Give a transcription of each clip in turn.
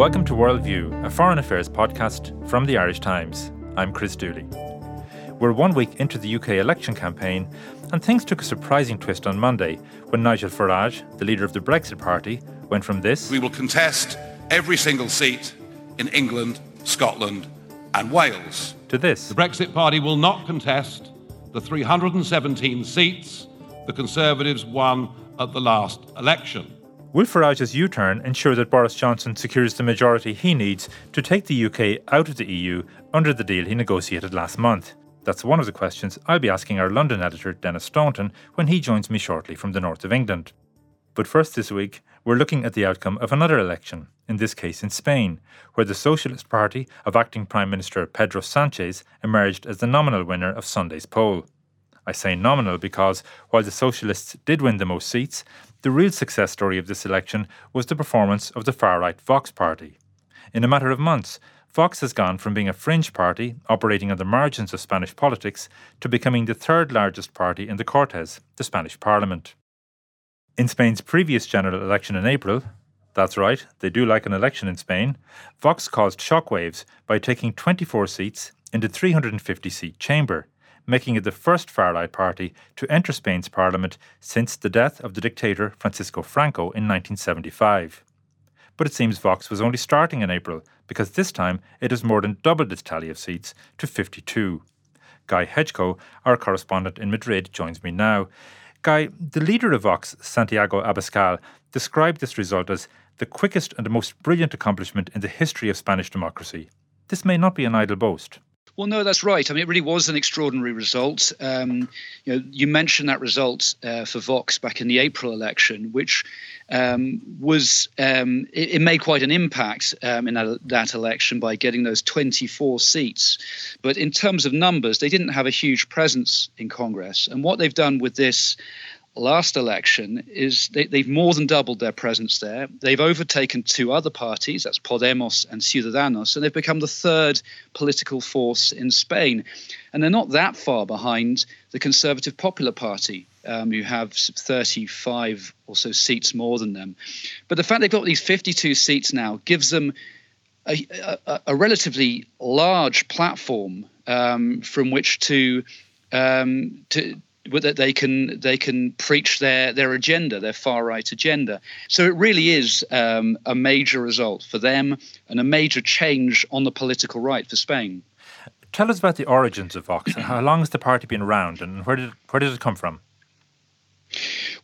Welcome to Worldview, a foreign affairs podcast from the Irish Times. I'm Chris Dooley. We're one week into the UK election campaign, and things took a surprising twist on Monday when Nigel Farage, the leader of the Brexit Party, went from this We will contest every single seat in England, Scotland, and Wales. to this. The Brexit Party will not contest the 317 seats the Conservatives won at the last election. Will Farage's U turn ensure that Boris Johnson secures the majority he needs to take the UK out of the EU under the deal he negotiated last month? That's one of the questions I'll be asking our London editor, Denis Staunton, when he joins me shortly from the north of England. But first this week, we're looking at the outcome of another election, in this case in Spain, where the Socialist Party of acting Prime Minister Pedro Sanchez emerged as the nominal winner of Sunday's poll. I say nominal because while the Socialists did win the most seats, the real success story of this election was the performance of the far right Vox Party. In a matter of months, Vox has gone from being a fringe party operating on the margins of Spanish politics to becoming the third largest party in the Cortes, the Spanish parliament. In Spain's previous general election in April, that's right, they do like an election in Spain, Vox caused shockwaves by taking 24 seats in the 350 seat chamber, making it the first far right party to enter Spain's parliament since the death of the dictator Francisco Franco in 1975. But it seems Vox was only starting in April because this time it has more than doubled its tally of seats to 52. Guy Hedgecoe, our correspondent in Madrid, joins me now. Guy, the leader of Vox, Santiago Abascal, described this result as the quickest and the most brilliant accomplishment in the history of Spanish democracy. This may not be an idle boast. Well, no, that's right. I mean, it really was an extraordinary result. Um, you know, you mentioned that result uh, for Vox back in the April election, which um, was um, it, it, made quite an impact um, in that, that election by getting those 24 seats. But in terms of numbers, they didn't have a huge presence in Congress. And what they've done with this last election is they, have more than doubled their presence there. They've overtaken two other parties, that's Podemos and Ciudadanos, and they've become the third political force in Spain. And they're not that far behind the Conservative Popular Party, um, who have 35 or so seats more than them. But the fact they've got these 52 seats now gives them a, a, a relatively large platform um, from which to um, to that they can they can preach their their agenda, their far right agenda. So it really is um, a major result for them and a major change on the political right for Spain. Tell us about the origins of Vox. How long has the party been around, and where did where did it come from?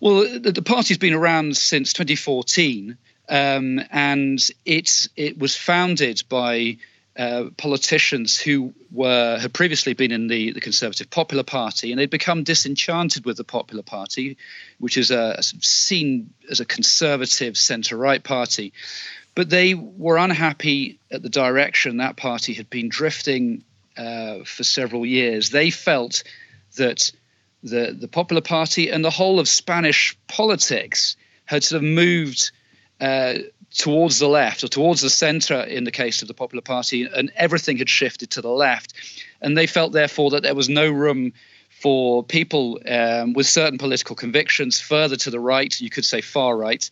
Well, the, the party's been around since 2014, um, and it it was founded by uh, politicians who were had previously been in the, the Conservative Popular Party, and they'd become disenchanted with the Popular Party, which is a, seen as a conservative centre-right party. But they were unhappy at the direction that party had been drifting uh, for several years. They felt that the the Popular Party and the whole of Spanish politics had sort of moved. Uh, towards the left or towards the centre in the case of the Popular Party, and everything had shifted to the left. And they felt, therefore, that there was no room for people um, with certain political convictions further to the right, you could say far right.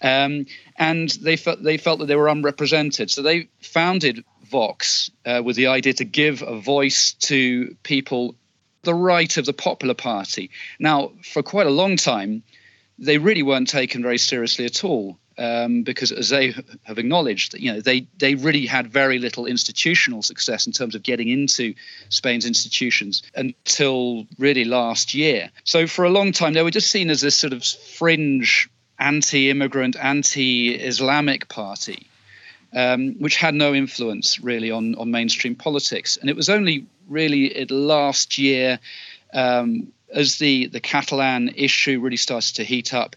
Um, and they felt they felt that they were unrepresented. So they founded Vox uh, with the idea to give a voice to people the right of the Popular Party. Now, for quite a long time, they really weren't taken very seriously at all um, because as they have acknowledged, you know, they they really had very little institutional success in terms of getting into Spain's institutions until really last year. So for a long time, they were just seen as this sort of fringe, anti-immigrant, anti-Islamic party. Um, which had no influence really on, on mainstream politics. And it was only really last year, um, as the, the Catalan issue really started to heat up,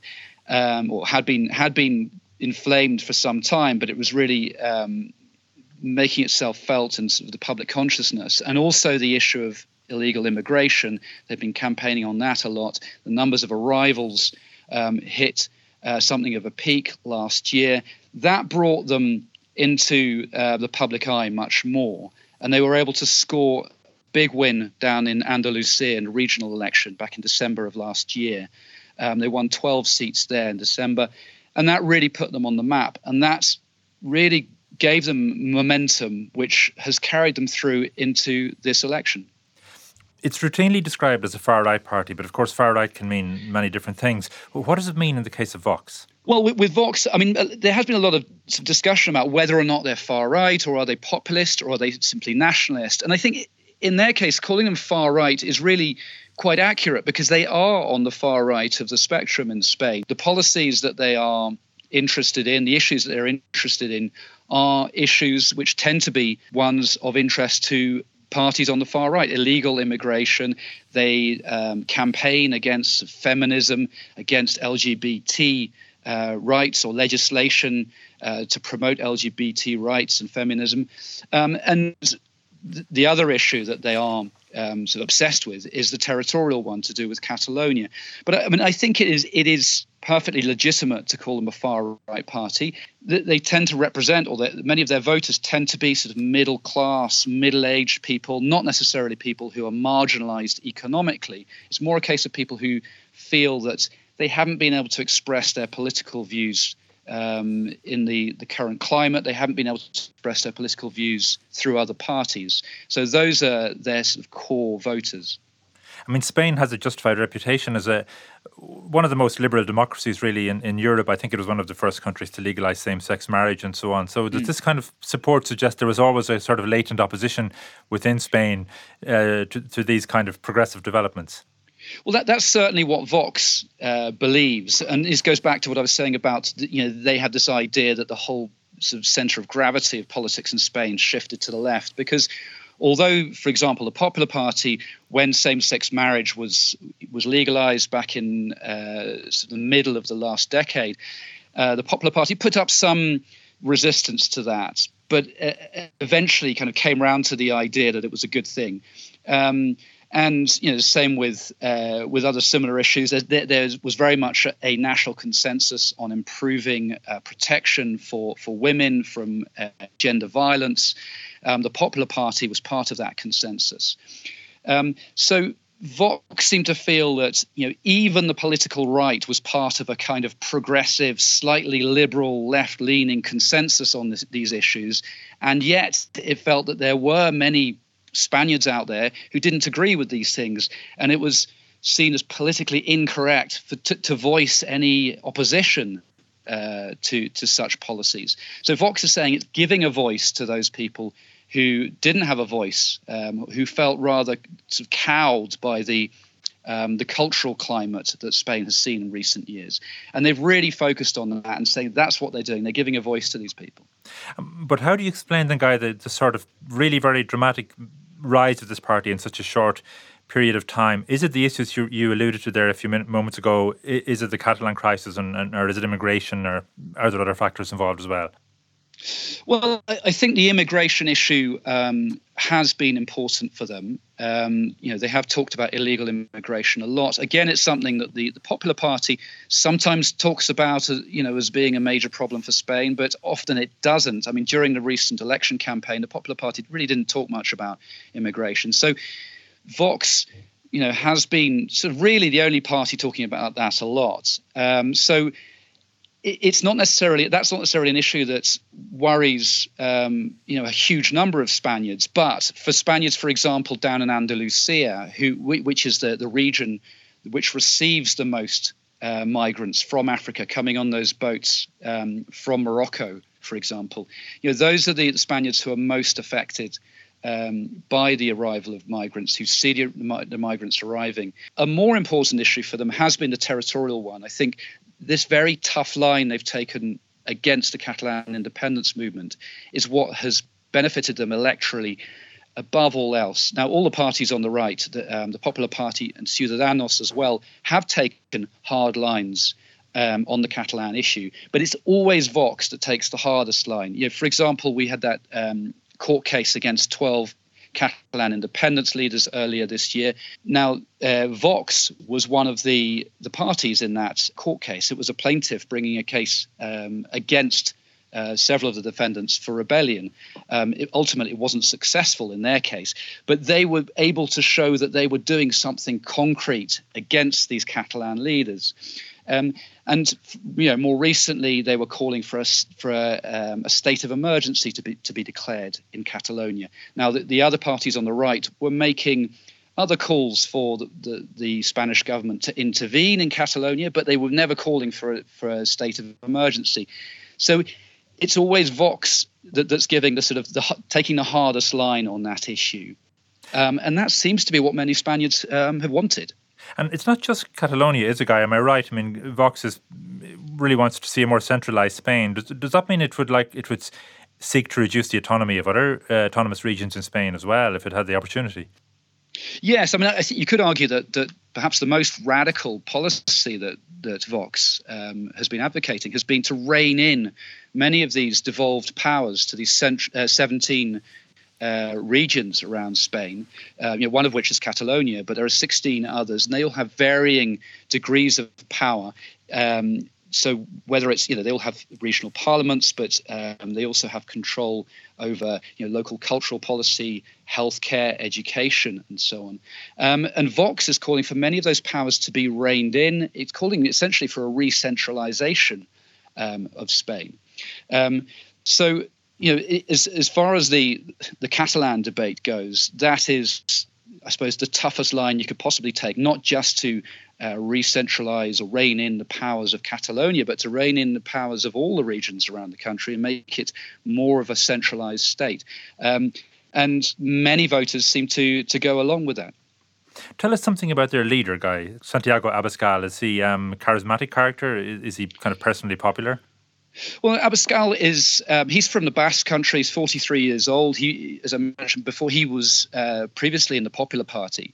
um, or had been had been inflamed for some time, but it was really um, making itself felt in sort of the public consciousness, and also the issue of illegal immigration. They've been campaigning on that a lot. The numbers of arrivals um, hit uh, something of a peak last year. That brought them into uh, the public eye much more, and they were able to score big win down in Andalusia in a regional election back in December of last year. Um, they won 12 seats there in December, and that really put them on the map. And that's really gave them momentum, which has carried them through into this election. It's routinely described as a far right party, but of course, far right can mean many different things. What does it mean in the case of Vox? Well, with, with, Vox, I mean, uh, there has been a lot of discussion about whether or not they're far right, or are they populist, or are they simply nationalist. And I think in their case, calling them far right is really quite accurate because they are on the far right of the spectrum in Spain. The policies that they are interested in, the issues that they're interested in, are issues which tend to be ones of interest to parties on the far right, illegal immigration. They um, campaign against feminism, against LGBT uh, rights or legislation uh, to promote LGBT rights and feminism. Um, and th- the other issue that they are um, sort of obsessed with is the territorial one to do with Catalonia. But I mean, I think it is it is perfectly legitimate to call them a far right party. They, they tend to represent, or many of their voters tend to be sort of middle class, middle aged people, not necessarily people who are marginalized economically. It's more a case of people who feel that they haven't been able to express their political views um, in the, the current climate. They haven't been able to express their political views through other parties. So those are their sort of core voters. I mean, Spain has a justified reputation as a one of the most liberal democracies, really, in, in Europe. I think it was one of the first countries to legalize same sex marriage and so on. So, does mm. this kind of support suggest there was always a sort of latent opposition within Spain uh, to, to these kind of progressive developments? Well, that, that's certainly what Vox uh, believes, and this goes back to what I was saying about you know they had this idea that the whole sort of center of gravity of politics in Spain shifted to the left because although, for example, the Popular Party, when same-sex marriage was was legalized back in uh, sort of the middle of the last decade, uh, the Popular Party put up some resistance to that, but uh, eventually kind of came around to the idea that it was a good thing. Um, and you know, same with uh, with other similar issues. There, there, was very much a national consensus on improving uh, protection for for women from uh, gender violence. Um, the Popular Party was part of that consensus. Um, so Vox seemed to feel that you know even the political right was part of a kind of progressive, slightly liberal, left-leaning consensus on this, these issues, and yet it felt that there were many Spaniards out there who didn't agree with these things, and it was seen as politically incorrect for, to, to voice any opposition uh, to to such policies. So Vox is saying it's giving a voice to those people who didn't have a voice, um, who felt rather sort of cowed by the um, the cultural climate that Spain has seen in recent years. And they've really focused on that and saying that's what they're doing. They're giving a voice to these people. Um, but how do you explain then, Guy, the, the sort of really very dramatic rise of this party in such a short period of time. Is it the issues you, you alluded to there a few moments ago? Is it the Catalan crisis, and, and, or is it immigration, or are there other factors involved as well? Well, I think the immigration issue um, has been important for them. Um, you know, they have talked about illegal immigration a lot. Again, it's something that the, the Popular Party sometimes talks about, uh, you know, as being a major problem for Spain, but often it doesn't. I mean, during the recent election campaign, the Popular Party really didn't talk much about immigration. So, Vox, you know, has been sort of really the only party talking about that a lot. Um, so it's not necessarily that's not necessarily an issue that worries um, you know a huge number of Spaniards, but for Spaniards, for example, down in Andalusia, who which is the the region which receives the most uh, migrants from Africa coming on those boats um, from Morocco, for example, you know those are the Spaniards who are most affected. Um, by the arrival of migrants who see the, the, migrants arriving. A more important issue for them has been the territorial one. I think this very tough line they've taken against the Catalan independence movement is what has benefited them electorally above all else. Now, all the parties on the right, the, um, the Popular Party and Ciudadanos as well, have taken hard lines um, on the Catalan issue, but it's always Vox that takes the hardest line. You know, for example, we had that um, court case against 12 Catalan independence leaders earlier this year. Now, uh, Vox was one of the, the parties in that court case. It was a plaintiff bringing a case um, against uh, several of the defendants for rebellion. Um, it, ultimately, it wasn't successful in their case, but they were able to show that they were doing something concrete against these Catalan leaders. Um, and you know, more recently, they were calling for a for a, um, a, state of emergency to be to be declared in Catalonia. Now, the, the other parties on the right were making other calls for the, the, the, Spanish government to intervene in Catalonia, but they were never calling for a, for a state of emergency. So it's always Vox that, that's giving the sort of the taking the hardest line on that issue, um, and that seems to be what many Spaniards um, have wanted. And it's not just Catalonia, is a guy? Am I right? I mean, Vox is, really wants to see a more centralized Spain. Does, does that mean it would like it would seek to reduce the autonomy of other uh, autonomous regions in Spain as well if it had the opportunity? Yes, I mean, I you could argue that that perhaps the most radical policy that that Vox um, has been advocating has been to rein in many of these devolved powers to these cent- uh, 17 uh, regions around Spain, uh, you know, one of which is Catalonia, but there are 16 others, and they all have varying degrees of power. Um, so whether it's you know they all have regional parliaments, but um, they also have control over you know local cultural policy, healthcare, education, and so on. Um, and Vox is calling for many of those powers to be reined in. It's calling essentially for a re-centralization um, of Spain. Um, so you know, as as far as the the Catalan debate goes, that is I suppose, the toughest line you could possibly take, not just to uh, re-centralize or rein in the powers of Catalonia, but to rein in the powers of all the regions around the country and make it more of a centralized state. Um, and many voters seem to to go along with that. Tell us something about their leader, guy Santiago Abascal. Is he um, charismatic character? Is, is he kind of personally popular? Well, Abascal is um, he's from the Basque country. He's 43 years old. He, as I mentioned before, he was uh, previously in the Popular Party,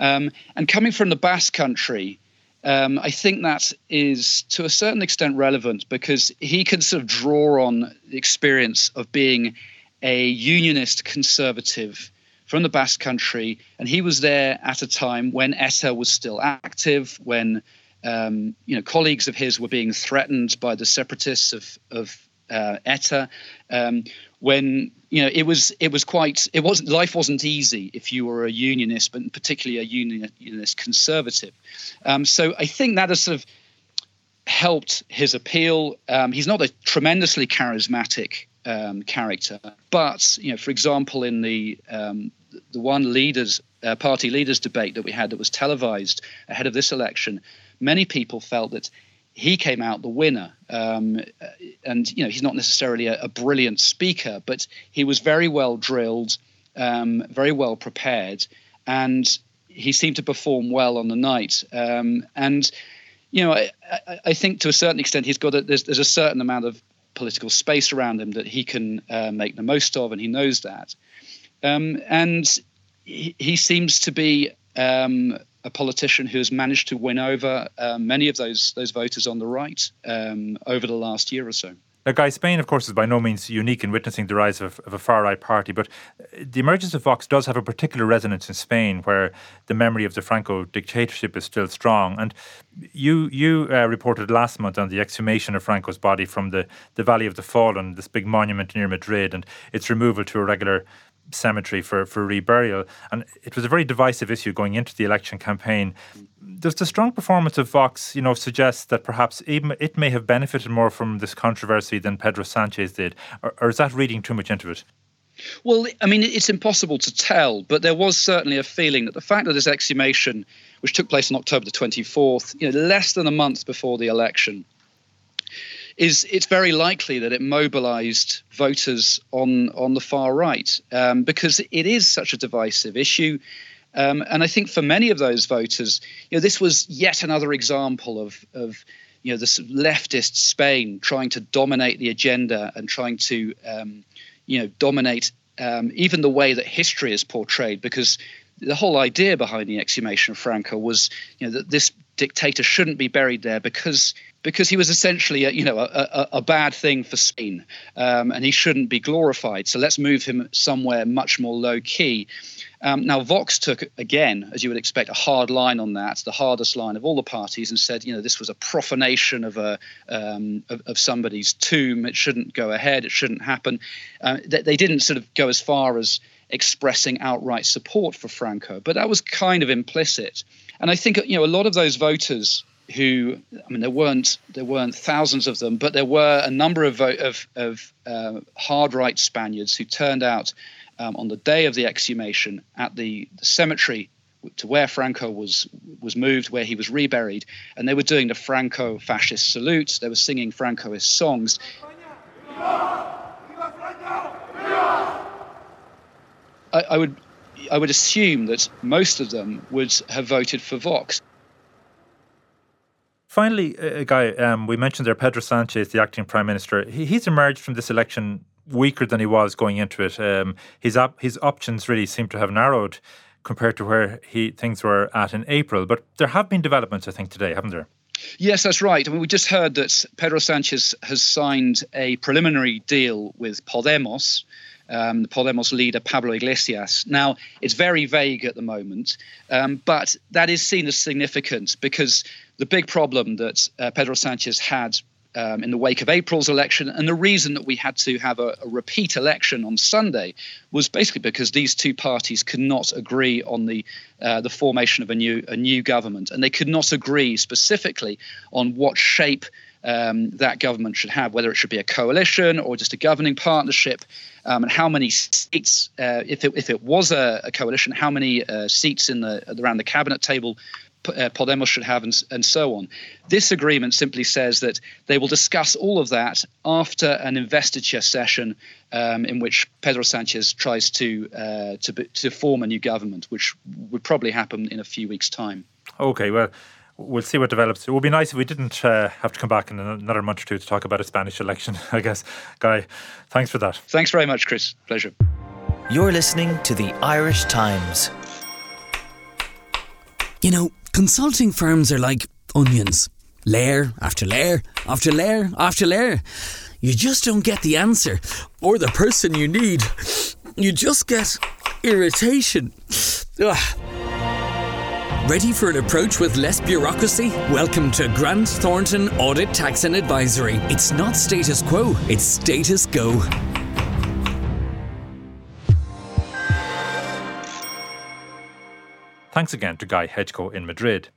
um, and coming from the Basque country, um, I think that is to a certain extent relevant because he can sort of draw on the experience of being a unionist conservative from the Basque country, and he was there at a time when ETA was still active, when um, you know, colleagues of his were being threatened by the separatists of of uh, ETA. Um, when you know it was it was quite it was life wasn't easy if you were a unionist, but particularly a unionist conservative. Um, so I think that has sort of helped his appeal. Um, he's not a tremendously charismatic um, character, but you know, for example, in the um, the one leaders uh, party leaders debate that we had that was televised ahead of this election, many people felt that he came out the winner. Um, and you know, he's not necessarily a, a, brilliant speaker, but he was very well drilled, um, very well prepared, and he seemed to perform well on the night. Um, and you know, I, I, think to a certain extent, he's got a, there's, there's a certain amount of political space around him that he can uh, make the most of, and he knows that. Um, and he, he, seems to be um, a politician who has managed to win over uh, many of those those voters on the right um, over the last year or so. Now, Guy, Spain, of course, is by no means unique in witnessing the rise of, of a far right party, but uh, the emergence of Vox does have a particular resonance in Spain, where the memory of the Franco dictatorship is still strong. And you you uh, reported last month on the exhumation of Franco's body from the, the Valley of the Fallen, this big monument near Madrid, and its removal to a regular cemetery for, for reburial. And it was a very divisive issue going into the election campaign. Does the strong performance of Vox, you know, suggest that perhaps even it may have benefited more from this controversy than Pedro Sanchez did? Or, or is that reading too much into it? Well, I mean, it's impossible to tell, but there was certainly a feeling that the fact that this exhumation, which took place on October the 24th, you know, less than a month before the election, is it's very likely that it mobilized voters on on the far right um, because it is such a divisive issue. Um, and I think for many of those voters, you know, this was yet another example of of you know this leftist Spain trying to dominate the agenda and trying to um, you know dominate um, even the way that history is portrayed because the whole idea behind the exhumation of Franco was you know that this dictator shouldn't be buried there because because he was essentially a, you know a, a, a bad thing for Spain, um, and he shouldn't be glorified. So let's move him somewhere much more low key. Um, now Vox took again, as you would expect, a hard line on that, the hardest line of all the parties, and said you know this was a profanation of a um, of, of, somebody's tomb. It shouldn't go ahead. It shouldn't happen. Uh, they, they didn't sort of go as far as expressing outright support for Franco, but that was kind of implicit. And I think you know a lot of those voters who I mean there weren't there weren't thousands of them, but there were a number of of, of uh, hard right Spaniards who turned out um, on the day of the exhumation at the, the, cemetery to where Franco was was moved, where he was reburied, and they were doing the Franco-fascist salute. They were singing Francoist songs. I, I would I would assume that most of them would have voted for Vox. Finally, a guy um, we mentioned there, Pedro Sanchez, the acting prime minister. He, he's emerged from this election weaker than he was going into it. Um, his op- his options really seem to have narrowed compared to where he things were at in April. But there have been developments, I think, today, haven't there? Yes, that's right. I mean, we just heard that Pedro Sanchez has signed a preliminary deal with Podemos, um, the Podemos leader Pablo Iglesias. Now, it's very vague at the moment, um, but that is seen as significant because the big problem that uh, Pedro Sanchez had um, in the wake of April's election. And the reason that we had to have a, a, repeat election on Sunday was basically because these two parties could not agree on the uh, the formation of a new a new government, and they could not agree specifically on what shape. Um, that government should have, whether it should be a coalition or just a governing partnership, um, and how many seats, uh, if it if it was a, a coalition, how many uh, seats in the around the cabinet table uh, Podemos should have, and, and so on. This agreement simply says that they will discuss all of that after an investiture session um, in which Pedro Sanchez tries to, uh, to to form a new government, which would probably happen in a few weeks' time. Okay, well we'll see what develops. It would be nice if we didn't uh, have to come back in another month or two to talk about a Spanish election, I guess. Guy, thanks for that. Thanks very much, Chris. Pleasure. You're listening to the Irish Times. You know, consulting firms are like onions layer after layer after layer after layer. You just don't get the answer or the person you need. You just get irritation. Ugh. Ready for an approach with less bureaucracy? Welcome to Grant Thornton Audit Tax and Advisory. It's not status quo, it's status go. Thanks again to Guy Hedgecoe in Madrid.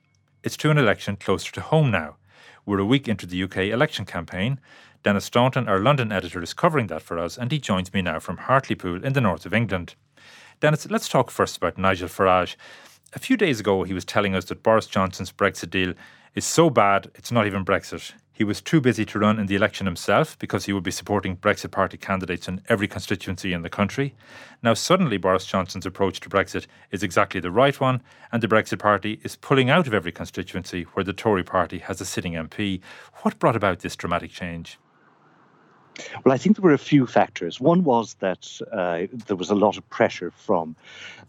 It's to an election closer to home now. We're a week into the UK election campaign. Denis Staunton, our London editor, is covering that for us, and he joins me now from Hartlepool in the north of England. Denis, let's talk first about Nigel Farage. A few days ago, he was telling us that Boris Johnson's Brexit deal is so bad it's not even Brexit. He was too busy to run in the election himself because he would be supporting Brexit Party candidates in every constituency in the country. Now, suddenly, Boris Johnson's approach to Brexit is exactly the right one, and the Brexit Party is pulling out of every constituency where the Tory party has a sitting MP. What brought about this dramatic change? Well, I think there were a few factors. One was that uh, there was a lot of pressure from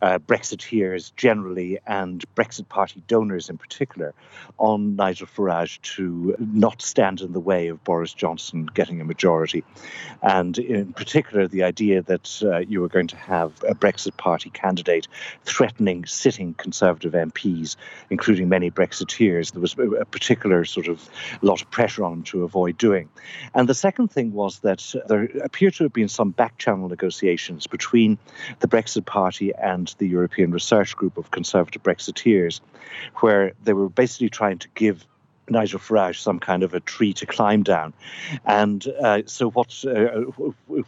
uh, Brexiteers generally and Brexit Party donors in particular on Nigel Farage to not stand in the way of Boris Johnson getting a majority. And in particular, the idea that uh, you were going to have a Brexit Party candidate threatening sitting Conservative MPs, including many Brexiteers. There was a particular sort of lot of pressure on him to avoid doing. And the second thing was that there appear to have been some back channel negotiations between the Brexit Party and the European Research Group of Conservative Brexiteers, where they were basically trying to give Nigel Farage some kind of a tree to climb down, and uh, so what? Uh,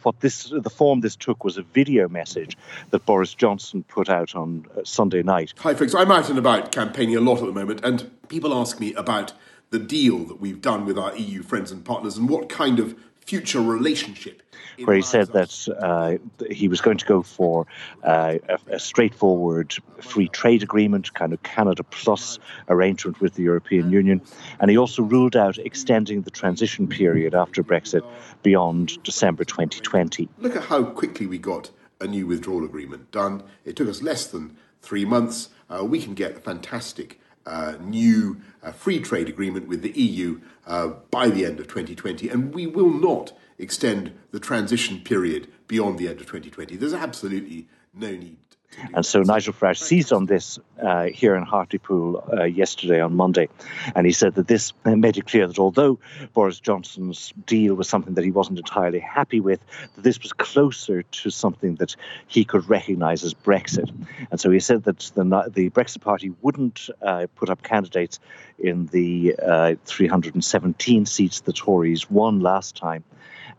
what this the form this took was a video message that Boris Johnson put out on uh, Sunday night. Hi, folks. I'm out and about campaigning a lot at the moment, and people ask me about the deal that we've done with our EU friends and partners and what kind of future relationship. Where he said that uh, he was going to go for uh, a, a, straightforward free trade agreement, kind of Canada Plus arrangement with the European Union. And he also ruled out extending the transition period after Brexit beyond December 2020. Look at how quickly we got a new withdrawal agreement done. It took us less than three months. Uh, we can get a fantastic uh, new uh, free trade agreement with the EU uh, by the end of 2020, and we will not extend the transition period beyond the end of 2020. There's absolutely no need And so Nigel Farage seized on this uh, here in Hartlepool uh, yesterday on Monday. And he said that this made it clear that although Boris Johnson's deal was something that he wasn't entirely happy with, that this was closer to something that he could recognise as Brexit. And so he said that the, the Brexit Party wouldn't uh, put up candidates in the uh, 317 seats the Tories won last time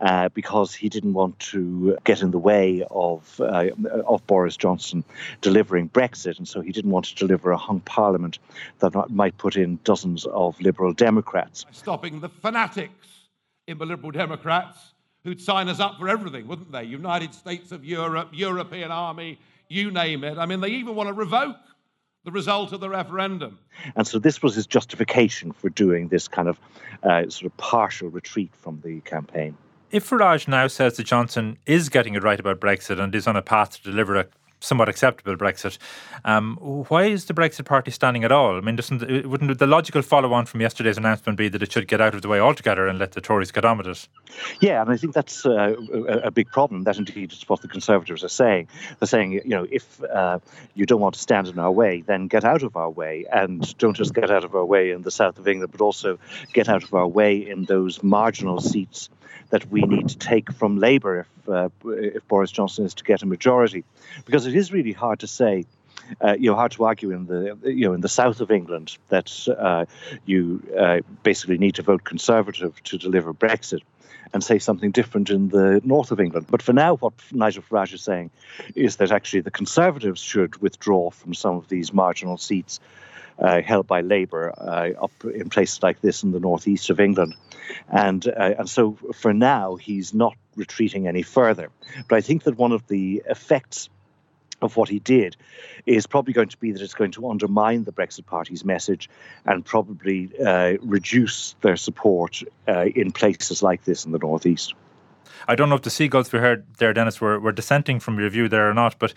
uh, because he didn't want to get in the way of uh, of Boris Johnson delivering Brexit, and so he didn't want to deliver a hung parliament that might put in dozens of Liberal Democrats. Stopping the fanatics in the Liberal Democrats who'd sign us up for everything, wouldn't they? United States of Europe, European Army, you name it. I mean, they even want to revoke the result of the referendum. And so this was his justification for doing this kind of uh, sort of partial retreat from the campaign. If Farage now says that Johnson is getting it right about Brexit and is on a path to deliver a somewhat acceptable Brexit. Um, why is the Brexit Party standing at all? I mean, doesn't wouldn't the logical follow-on from yesterday's announcement be that it should get out of the way altogether and let the Tories get on with it? Yeah, and I think that's uh, a big problem. That indeed is what the Conservatives are saying. They're saying, you know, if uh, you don't want to stand in our way, then get out of our way, and don't just get out of our way in the south of England, but also get out of our way in those marginal seats that we need to take from Labour if uh, if Boris Johnson is to get a majority, because it is really hard to say. Uh, you know, hard to argue in the you know in the south of England that uh, you uh, basically need to vote Conservative to deliver Brexit, and say something different in the north of England. But for now, what Nigel Farage is saying is that actually the Conservatives should withdraw from some of these marginal seats held by Labour uh, up in places like this in the northeast of England. And, uh, and so for now, he's not retreating any further. But I think that one of the effects of what he did is probably going to be that it's going to undermine the Brexit Party's message and probably uh, reduce their support uh, in places like this in the Northeast. I don't know if the seagulls we heard there, Denis, were, were dissenting from your view there or not, but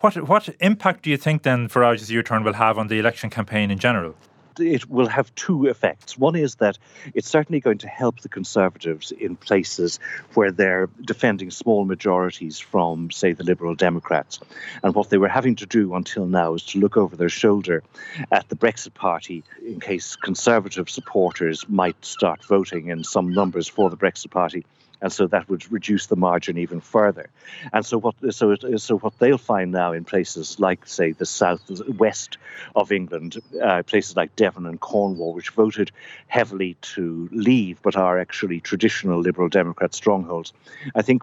what what impact do you think then Farage's U-turn will have on the election campaign in general? it will have two effects. One is that it's certainly going to help the Conservatives in places where they're defending small majorities from, say, the Liberal Democrats. And what they were having to do until now is to look over their shoulder at the Brexit Party in case Conservative supporters might start voting in some numbers for the Brexit Party and so that would reduce the margin even further. And so what so so what they'll find now in places like say the south west of England, uh, places like Devon and Cornwall, which voted heavily to leave but are actually traditional Liberal Democrat strongholds, I think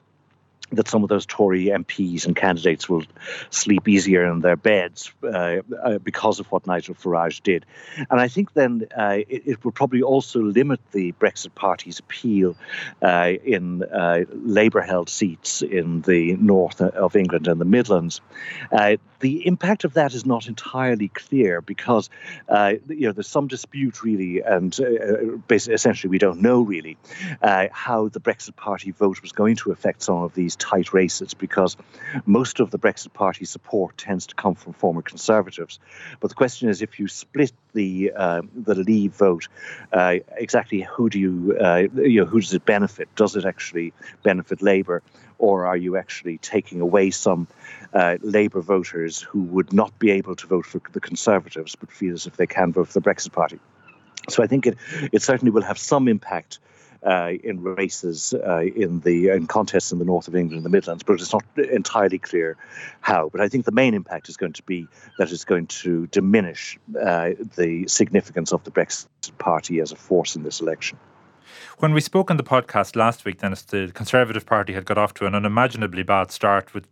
that some of those Tory MPs and candidates will sleep easier in their beds uh, uh, because of what Nigel Farage did. And I think then uh, it, it, will probably also limit the Brexit Party's appeal uh, in uh, Labour held seats in the north of England and the Midlands. Uh, the impact of that is not entirely clear because you know there's some dispute really, and basically, essentially we don't know really how the Brexit Party vote was going to affect some of these tight races because most of the Brexit Party support tends to come from former Conservatives. But the question is, if you split the uh, the Leave vote, uh, exactly who do you uh, you know who does it benefit? Does it actually benefit Labour, or are you actually taking away some uh, Labour voters who would not be able to vote for the Conservatives but feel as if they can vote for the Brexit Party? So I think it it certainly will have some impact uh, in races uh, in the in contests in the north of England and the Midlands, but it's not entirely clear how. But I think the main impact is going to be that it's going to diminish uh, the significance of the Brexit Party as a force in this election. When we spoke on the podcast last week, Denis, the Conservative Party had got off to an unimaginably bad start with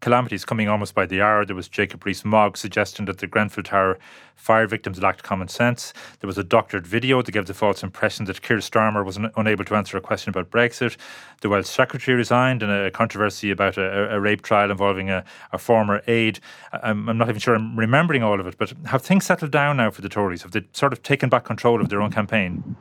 calamities coming almost by the hour. There was Jacob Rees-Mogg suggesting that the Grenfell Tower fire victims lacked common sense. There was a doctored video that gave the false impression that Keir Starmer was un- unable to answer a question about Brexit. The Welsh Secretary resigned in a controversy about a, a rape trial involving a, a former aide. I'm, I'm, not even sure I'm remembering all of it, but have things settled down now for the Tories? Have they sort of taken back control of their own campaign?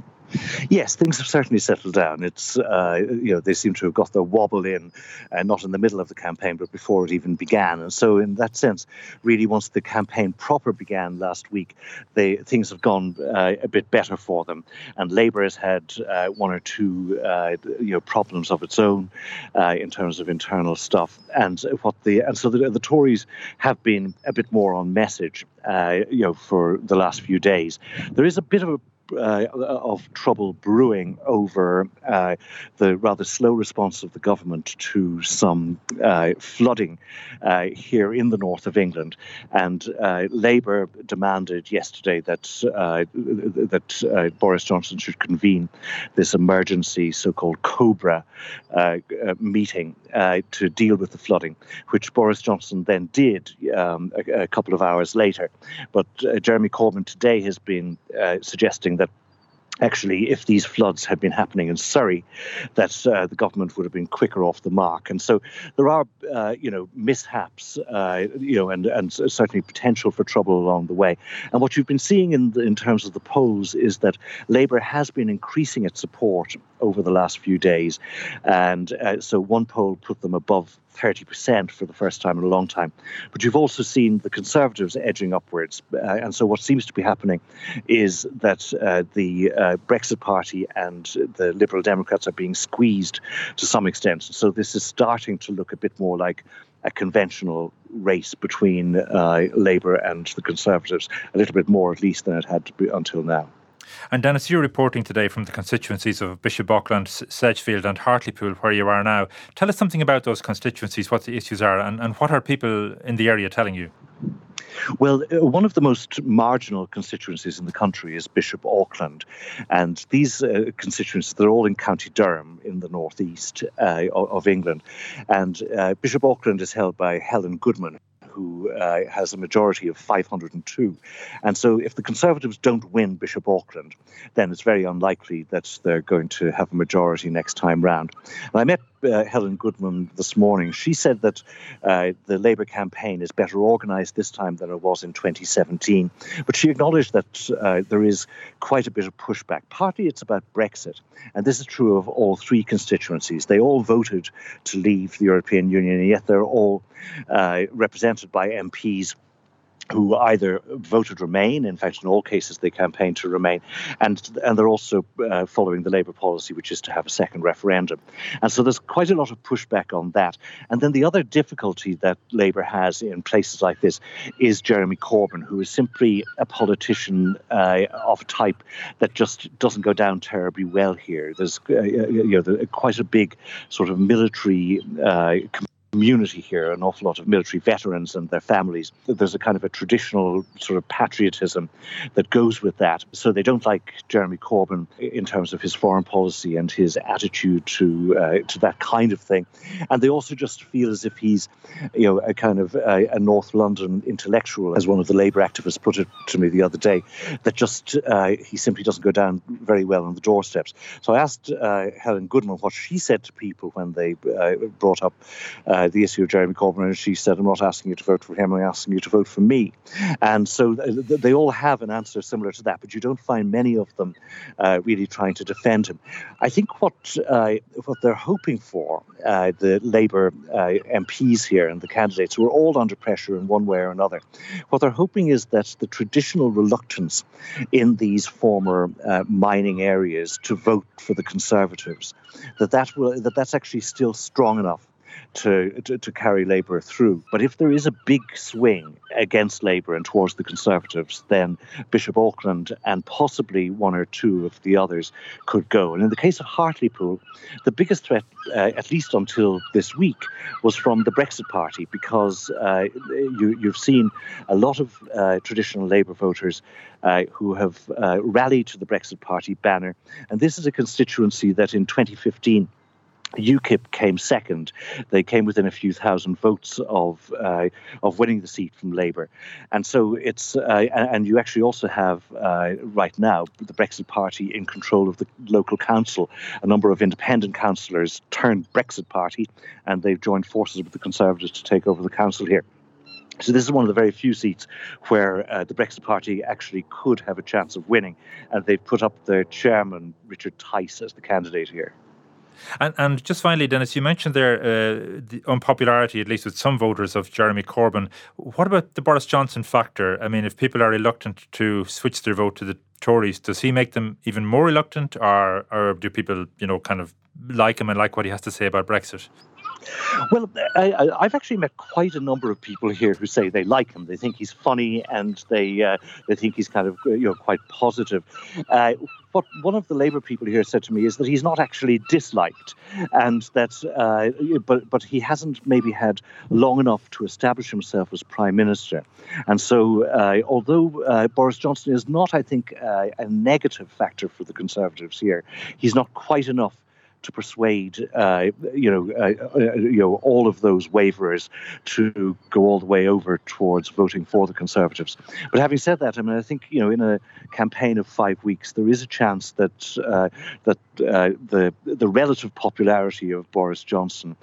Yes, things have certainly settled down. It's uh, you know they seem to have got their wobble in, uh, not in the middle of the campaign, but before it even began. And so, in that sense, really, once the campaign proper began last week, they things have gone uh, a bit better for them. And Labour has had uh, one or two uh, you know problems of its own uh, in terms of internal stuff. And what the and so the, the Tories have been a bit more on message, you know, for the last few days. There is a bit of a uh, of trouble brewing over uh, the rather slow response of the government to some uh, flooding uh, here in the north of England, and uh, Labour demanded yesterday that uh, that Boris Johnson should convene this emergency so-called Cobra meeting to deal with the flooding, which Boris Johnson then did um, a, a, couple of hours later. But Jeremy Corbyn today has been suggesting actually, if these floods had been happening in Surrey, that uh, the government would have been quicker off the mark. And so there are, uh, you know, mishaps, uh, you know, and and certainly potential for trouble along the way. And what you've been seeing in the, in terms of the polls is that Labour has been increasing its support over the last few days, and uh, so one poll put them above 30% for the first time in a long time. But you've also seen the Conservatives edging upwards. Uh, and so what seems to be happening is that uh, the uh, Brexit Party and the Liberal Democrats are being squeezed to some extent. So this is starting to look a bit more like a conventional race between uh, Labour and the Conservatives, a little bit more at least than it had to be until now. And Denis, you're reporting today from the constituencies of Bishop Auckland, Sedgefield, and Hartlepool, where you are now. Tell us something about those constituencies, what the issues are, and, and what are people in the area telling you? Well, uh, one of the most marginal constituencies in the country is Bishop Auckland. And these uh, constituencies, they're all in County Durham in the northeast uh, of England. And uh, Bishop Auckland is held by Helen Goodman, who uh, has a majority of 502. And so, if the Conservatives don't win Bishop Auckland, then it's very unlikely that they're going to have a majority next time round. And I met uh, Helen Goodman this morning. She said that uh, the Labour campaign is better organised this time than it was in 2017. But she acknowledged that uh, there is quite a bit of pushback. Partly it's about Brexit, and this is true of all three constituencies. They all voted to leave the European Union, and yet they're all uh, represented by MPs who either voted Remain, in fact, in all cases they campaigned to Remain, and and they're also uh, following the Labour policy, which is to have a second referendum. And so there's quite a lot of pushback on that. And then the other difficulty that Labour has in places like this is Jeremy Corbyn, who is simply a politician uh, of a type that just doesn't go down terribly well here. There's uh, you know quite a big sort of military uh, community here, an awful lot of military veterans and their families. There's a kind of a traditional sort of patriotism that goes with that. So they don't like Jeremy Corbyn in terms of his foreign policy and his attitude to uh, to that kind of thing. And they also just feel as if he's, you know, a kind of a, a North London intellectual, as one of the Labour activists put it to me the other day, that just uh, he simply doesn't go down very well on the doorsteps. So I asked uh, Helen Goodman what she said to people when they uh, brought up uh, the issue of Jeremy Corbyn, and she said, I'm not asking you to vote for him, I'm asking you to vote for me. And so they all have an answer similar to that, but you don't find many of them uh, really trying to defend him. I think what, uh, what they're hoping for, uh, the Labour uh, MPs here and the candidates who are all under pressure in one way or another, what they're hoping is that the traditional reluctance in these former uh, mining areas to vote for the Conservatives, that, that, will, that that's actually still strong enough to, to, to carry Labour through. But if there is a big swing against Labour and towards the Conservatives, then Bishop Auckland and possibly one or two of the others could go. And in the case of Hartlepool, the biggest threat, uh, at least until this week, was from the Brexit Party because uh, you, have seen a lot of uh, traditional Labour voters uh, who have uh, rallied to the Brexit Party banner. And this is a constituency that in 2015 UKIP came second. They came within a few thousand votes of uh, of winning the seat from Labour, and so it's uh, and you actually also have uh, right now the Brexit Party in control of the local council. A number of independent councillors turned Brexit Party, and they've joined forces with the Conservatives to take over the council here. So this is one of the very few seats where uh, the Brexit Party actually could have a chance of winning, and they've put up their chairman Richard Tice as the candidate here. And, and just finally, Denis, you mentioned there uh, the unpopularity, at least with some voters, of Jeremy Corbyn. What about the Boris Johnson factor? I mean, if people are reluctant to switch their vote to the Tories, does he make them even more reluctant, or or do people, you know, kind of like him and like what he has to say about Brexit? Well, I, have actually met quite a number of people here who say they like him. They think he's funny and they uh, they think he's kind of you know quite positive. Uh, what one of the Labour people here said to me is that he's not actually disliked, and that uh, but but he hasn't maybe had long enough to establish himself as prime minister, and so uh, although uh, Boris Johnson is not, I think, uh, a negative factor for the Conservatives here, he's not quite enough to persuade uh, you know uh, uh, you know all of those waverers to go all the way over towards voting for the Conservatives. But having said that, I mean I think you know in a campaign of five weeks there is a chance that uh, that uh, the the relative popularity of Boris Johnson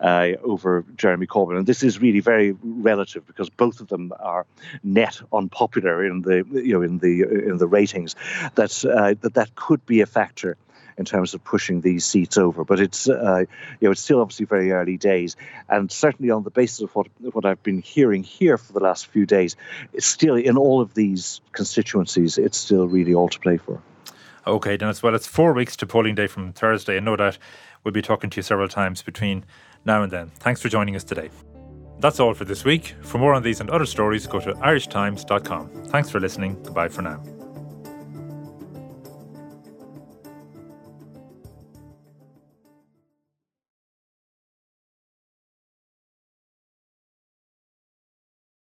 uh, over Jeremy Corbyn, and this is really very relative because both of them are net unpopular in the you know in the in the ratings. That that that could be a factor in terms of pushing these seats over. But it's uh, you know it's still obviously very early days, and certainly on the basis of what what I've been hearing here for the last few days, it's still in all of these constituencies, it's still really all to play for. Okay, Denis. Well, it's four weeks to polling day from Thursday, and no doubt we'll be talking to you several times between now and then. Thanks for joining us today. That's all for this week. For more on these and other stories, go to irishtimes.com. Thanks for listening. Goodbye for now.